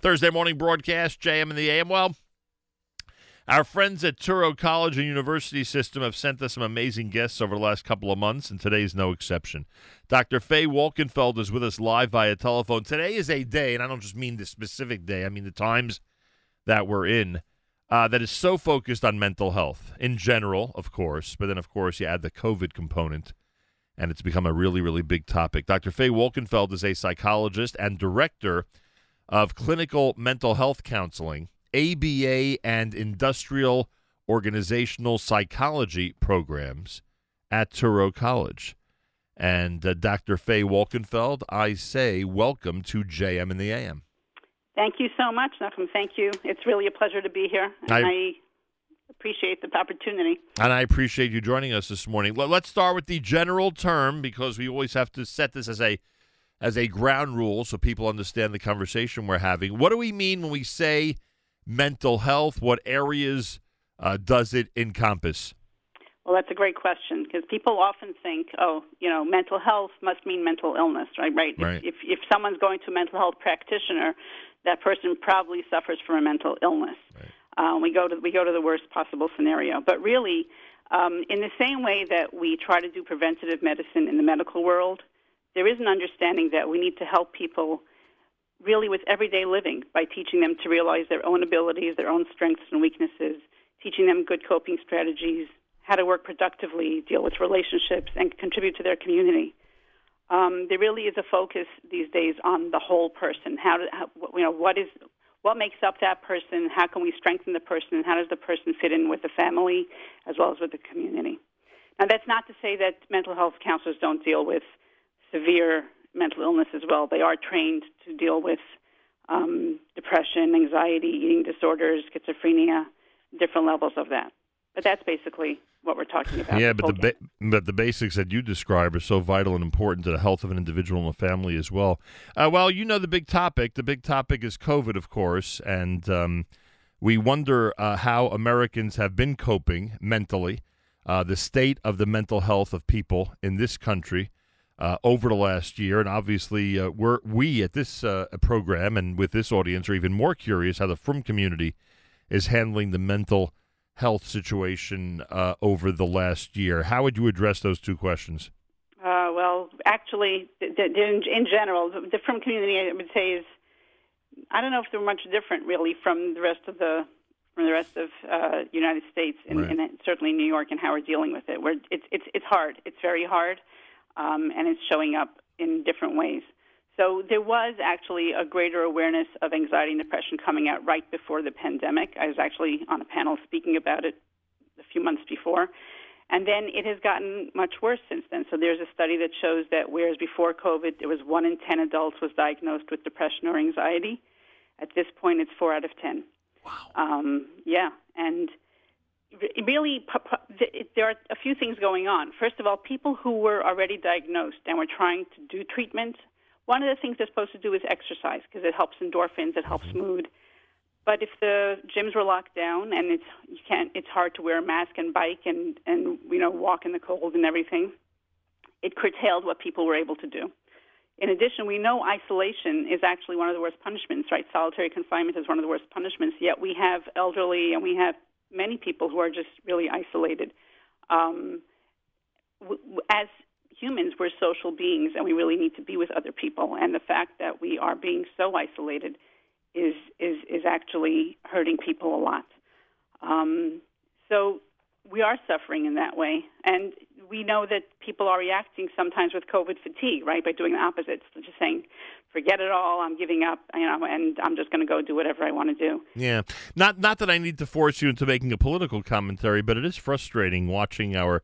Thursday morning broadcast, JM and the AM. Well, our friends at Touro College and University System have sent us some amazing guests over the last couple of months, and today is no exception. Dr. Faye Wolkenfeld is with us live via telephone. Today is a day, and I don't just mean the specific day, I mean the times that we're in, uh, that is so focused on mental health in general, of course, but then, of course, you add the COVID component, and it's become a really, really big topic. Dr. Faye Wolkenfeld is a psychologist and director of clinical mental health counseling, ABA, and industrial organizational psychology programs at Touro College. And uh, Dr. Faye Wolkenfeld, I say welcome to JM in the AM. Thank you so much, Nachum. Thank you. It's really a pleasure to be here. And I, I appreciate the opportunity. And I appreciate you joining us this morning. Let's start with the general term because we always have to set this as a as a ground rule so people understand the conversation we're having. What do we mean when we say mental health? What areas uh, does it encompass? Well, that's a great question because people often think, oh, you know, mental health must mean mental illness, right? Right. right. If, if, if someone's going to a mental health practitioner, that person probably suffers from a mental illness. Right. Uh, we go to we go to the worst possible scenario. But really, um, in the same way that we try to do preventative medicine in the medical world, there is an understanding that we need to help people really with everyday living by teaching them to realize their own abilities, their own strengths and weaknesses, teaching them good coping strategies, how to work productively, deal with relationships, and contribute to their community. Um, there really is a focus these days on the whole person. How, to, how you know what is what makes up that person? How can we strengthen the person? And how does the person fit in with the family as well as with the community? Now, that's not to say that mental health counselors don't deal with severe mental illness as well. They are trained to deal with um, depression, anxiety, eating disorders, schizophrenia, different levels of that. But that's basically what we're talking about. Yeah, but the ba- but the basics that you describe are so vital and important to the health of an individual and a family as well. Uh, well, you know the big topic. The big topic is COVID, of course, and um, we wonder uh, how Americans have been coping mentally. Uh, the state of the mental health of people in this country uh, over the last year. And obviously, uh, we're, we at this uh, program and with this audience are even more curious how the Frum community is handling the mental health situation uh, over the last year. How would you address those two questions? Uh, well, actually, in, in general, the Frum community, I would say, is I don't know if they're much different really from the rest of the from the rest of uh, United States and, right. and certainly New York and how we're dealing with it. Where it's it's it's hard. It's very hard um, and it's showing up in different ways. So there was actually a greater awareness of anxiety and depression coming out right before the pandemic. I was actually on a panel speaking about it a few months before. And then it has gotten much worse since then. So there's a study that shows that whereas before COVID, there was one in 10 adults was diagnosed with depression or anxiety, at this point it's four out of 10. Wow. Um, yeah. And really there are a few things going on. First of all, people who were already diagnosed and were trying to do treatment, one of the things they're supposed to do is exercise because it helps endorphins, it helps mm-hmm. mood. But if the gyms were locked down and it's you can't, it's hard to wear a mask and bike and and you know walk in the cold and everything. It curtailed what people were able to do. In addition, we know isolation is actually one of the worst punishments, right? Solitary confinement is one of the worst punishments. Yet we have elderly and we have many people who are just really isolated. Um, w- as humans, we're social beings, and we really need to be with other people. And the fact that we are being so isolated is is is actually hurting people a lot. Um, so we are suffering in that way, and we know that people are reacting sometimes with COVID fatigue, right, by doing the opposite, so just saying, "Forget it all, I'm giving up," you know, and I'm just going to go do whatever I want to do. Yeah, not not that I need to force you into making a political commentary, but it is frustrating watching our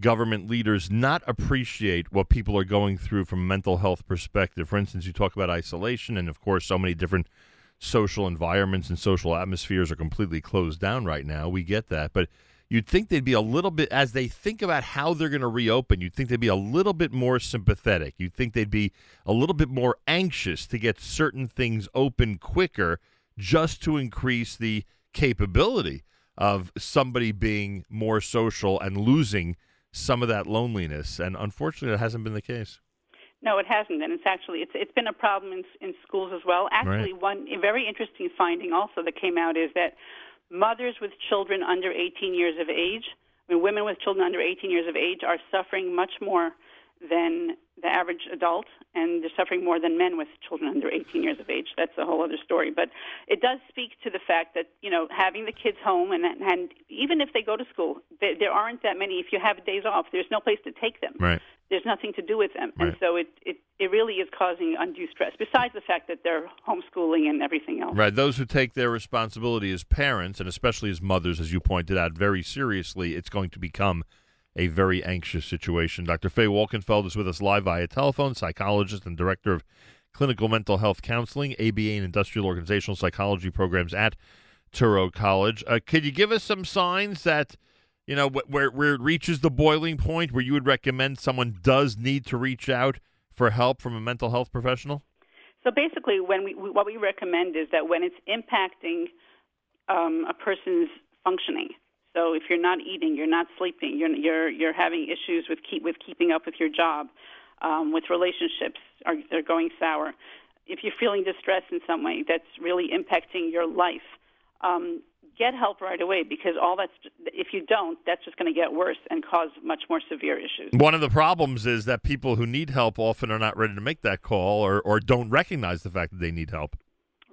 government leaders not appreciate what people are going through from a mental health perspective. For instance, you talk about isolation, and of course, so many different social environments and social atmospheres are completely closed down right now. We get that, but you'd think they'd be a little bit as they think about how they're going to reopen you'd think they'd be a little bit more sympathetic you'd think they'd be a little bit more anxious to get certain things open quicker just to increase the capability of somebody being more social and losing some of that loneliness and unfortunately that hasn't been the case No, it hasn't, and it's actually it's it's been a problem in in schools as well. Actually, Right. one very interesting finding also that came out is that mothers with children under 18 years of age, I mean, women with children under 18 years of age, are suffering much more than the average adult, and they're suffering more than men with children under 18 years of age. That's a whole other story, but it does speak to the fact that you know having the kids home, and and even if they go to school, there, there aren't that many. If you have days off, there's no place to take them Right. There's nothing to do with them. And so it, it, it really is causing undue stress, besides the fact that they're homeschooling and everything else. Right. Those who take their responsibility as parents, and especially as mothers, as you pointed out, very seriously, it's going to become a very anxious situation. Dr. Faye Wolkenfeld is with us live via telephone, psychologist and director of clinical mental health counseling, ABA and industrial organizational psychology programs at Touro College. Uh, could you give us some signs that, you know, where, where it reaches the boiling point where you would recommend someone does need to reach out for help from a mental health professional? So basically, when we, what we recommend is that when it's impacting um, a person's functioning, so if you're not eating, you're not sleeping, you're you're you're having issues with keep with keeping up with your job, um, with relationships, are they're going sour. If you're feeling distress in some way that's really impacting your life, um, get help right away because all that's if you don't, that's just going to get worse and cause much more severe issues. One of the problems is that people who need help often are not ready to make that call or, or don't recognize the fact that they need help.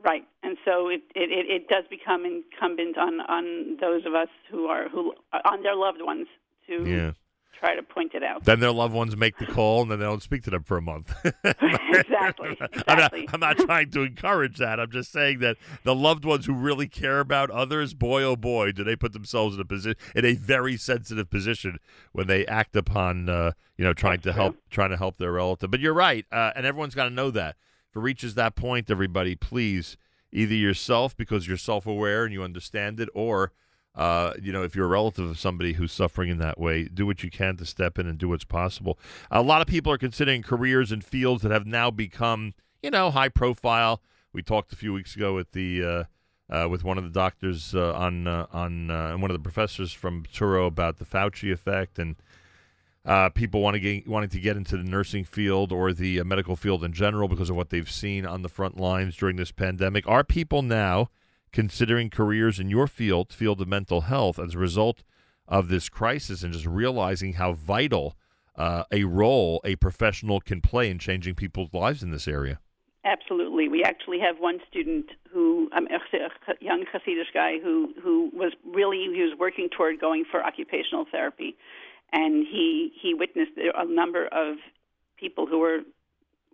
Right, and so it, it, it it does become incumbent on, on those of us who are who on their loved ones to Yeah. Try to point it out. Then their loved ones make the call and then they don't speak to them for a month. exactly, I'm, not, exactly. I'm not trying to encourage that. I'm just saying that the loved ones who really care about others, boy oh boy, do they put themselves in a position in a very sensitive position when they act upon uh, you know trying That's to help trying to help their relative. But you're right, uh, and everyone's got to know that. If it reaches that point, everybody, please either yourself because you're self-aware and you understand it, or uh, you know, if you're a relative of somebody who's suffering in that way, do what you can to step in and do what's possible. A lot of people are considering careers in fields that have now become, you know, high profile. We talked a few weeks ago with the uh, uh, with one of the doctors uh, on uh, on uh, and one of the professors from Touro about the Fauci effect and uh, people want to get, wanting to get into the nursing field or the uh, medical field in general because of what they've seen on the front lines during this pandemic. Are people now considering careers in your field, field of mental health, as a result of this crisis and just realizing how vital uh, a role a professional can play in changing people's lives in this area? Absolutely. We actually have one student who, um, a young Hasidic guy, who who was really he was working toward going for occupational therapy, and he he witnessed a number of people who were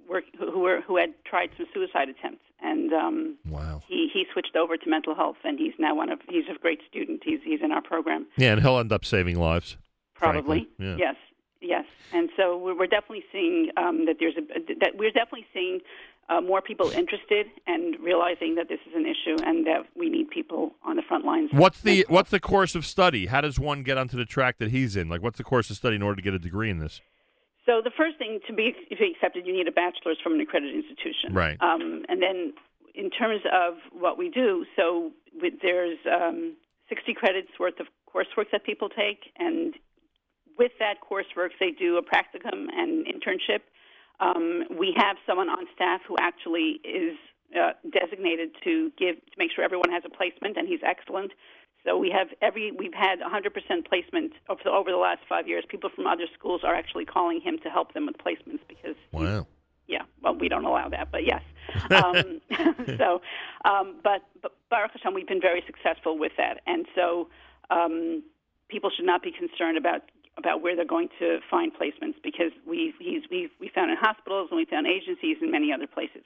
work who were who had tried some suicide attempts, and um, Wow. he he switched over to mental health, and he's now one of he's a great student. He's he's in our program. Yeah, and he'll end up saving lives. Probably. Yeah. Yes. Yes. And so we're, we're definitely seeing um, that there's a that we're definitely seeing uh, more people interested and realizing that this is an issue and that we need people on the front lines. What's the what's the course of study? How does one get onto the track that he's in? Like, what's the course of study in order to get a degree in this? So the first thing to be, to be accepted, you need a bachelor's from an accredited institution. Right. Um, and then in terms of what we do, so with, there's um, 60 credits worth of coursework that people take, and with that coursework, they do a practicum and internship. Um, we have someone on staff who actually is uh, designated to give to make sure everyone has a placement, and he's excellent. So we have every we've had 100% placement over the, over the last five years. People from other schools are actually calling him to help them with placements because Wow. yeah, well, we don't allow that, but yes. Um, so, um, but, but Baruch Hashem, we've been very successful with that, and so um, people should not be concerned about about where they're going to find placements because we we we found in hospitals and we found agencies and many other places.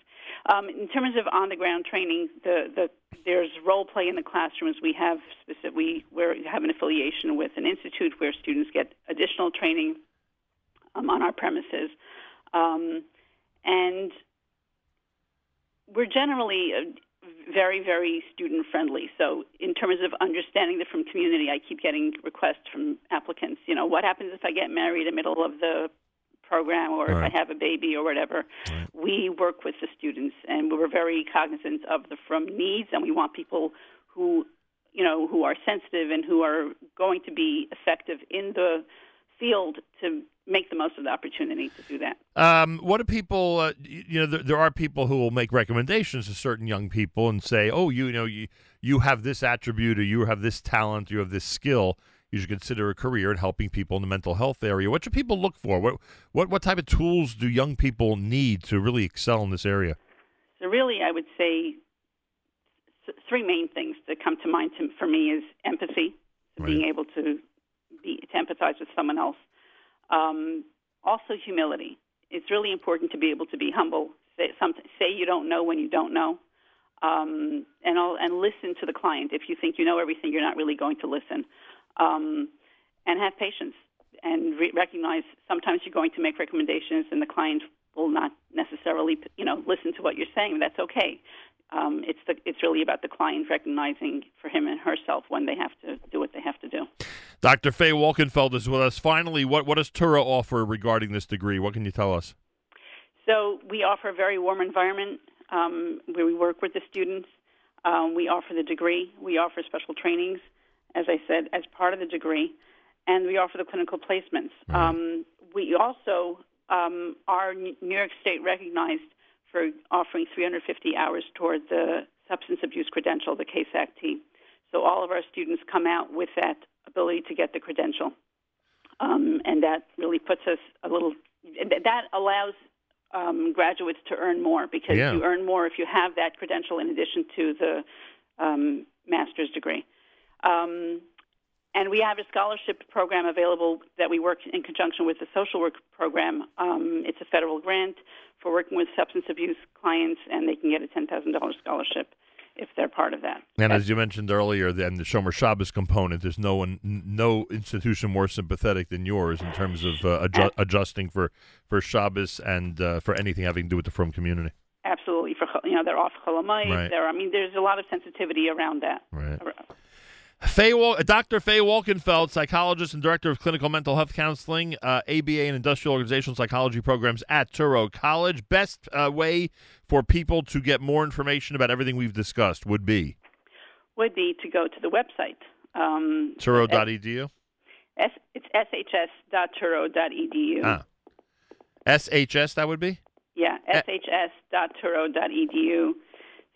Um, in terms of on the ground training, the the there's role play in the classrooms. We have specific we we have an affiliation with an institute where students get additional training um, on our premises. Um, and we're generally very, very student friendly. So, in terms of understanding the Frum community, I keep getting requests Frum applicants. You know, what happens if I get married in the middle of the program, or Right. if I have a baby, or whatever? Right. We work with the students, and we're very cognizant of the from needs, and we want people who, you know, who are sensitive and who are going to be effective in the field to make the most of the opportunity to do that. Um, what do people? Uh, you know, there, there, are people who will make recommendations to certain young people and say, "Oh, you, you know, you you have this attribute, or you have this talent, you have this skill. You should consider a career in helping people in the mental health area." What should people look for? What what what type of tools do young people need to really excel in this area? So, really, I would say three main things that come to mind to, for me is empathy, right. being able to to empathize with someone else um, also, humility. It's really important to be able to be humble. Say, something, say you don't know when you don't know, um, and I'll, and listen to the client. If you think you know everything, you're not really going to listen. Um, and have patience and re- recognize sometimes you're going to make recommendations and the client will not necessarily you know listen to what you're saying. That's okay um, it's the it's really about the client recognizing for him and herself when they have to do what they have to do. Dr. Faye Wolkenfeld is with us. Finally, what what does Touro offer regarding this degree? What can you tell us? So we offer a very warm environment um, where we work with the students. Um, we offer the degree. We offer special trainings, as I said, as part of the degree, and we offer the clinical placements. Right. Um, we also um, are New York State recognized for offering 350 hours toward the substance abuse credential, the CASAC. So all of our students come out with that ability to get the credential, um, and that really puts us a little. That allows um, graduates to earn more because yeah. you earn more if you have that credential in addition to the um, master's degree. Um, and we have a scholarship program available that we work in conjunction with the social work program. Um, it's a federal grant for working with substance abuse clients, and they can get a $10,000 scholarship if they're part of that. And as you mentioned earlier, then the Shomer Shabbos component, there's no one, no institution more sympathetic than yours in terms of uh, adju- adjusting for for Shabbos and uh, for anything having to do with the Frum community. Absolutely, for you know they're off Chol Hamoed. Right. There, I mean, there's a lot of sensitivity around that. Right. Faye, Dr. Faye Wolkenfeld, psychologist and director of clinical mental health counseling, uh, ABA and industrial organizational psychology programs at Touro College. Best uh, way for people to get more information about everything we've discussed would be? Would be to go to the website. Um, Touro.edu? S, it's shs.touro.edu. Ah. SHS, that would be? Yeah, shs.touro.edu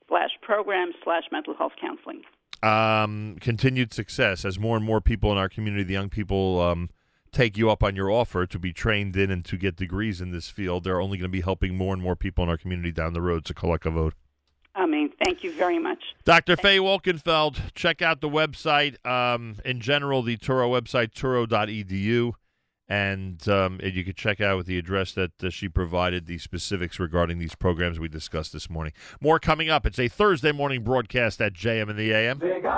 slash program slash mental health counseling um, continued success as more and more people in our community, the young people, um, take you up on your offer to be trained in and to get degrees in this field. They're only going to be helping more and more people in our community down the road. So, kol hakavod. I mean, thank you very much. Dr. Faye Wolkenfeld, check out the website. Um, in general, the Touro website, touro.edu. And, um, and you can check out with the address that uh, she provided the specifics regarding these programs we discussed this morning. More coming up. It's a Thursday morning broadcast at JM in the AM.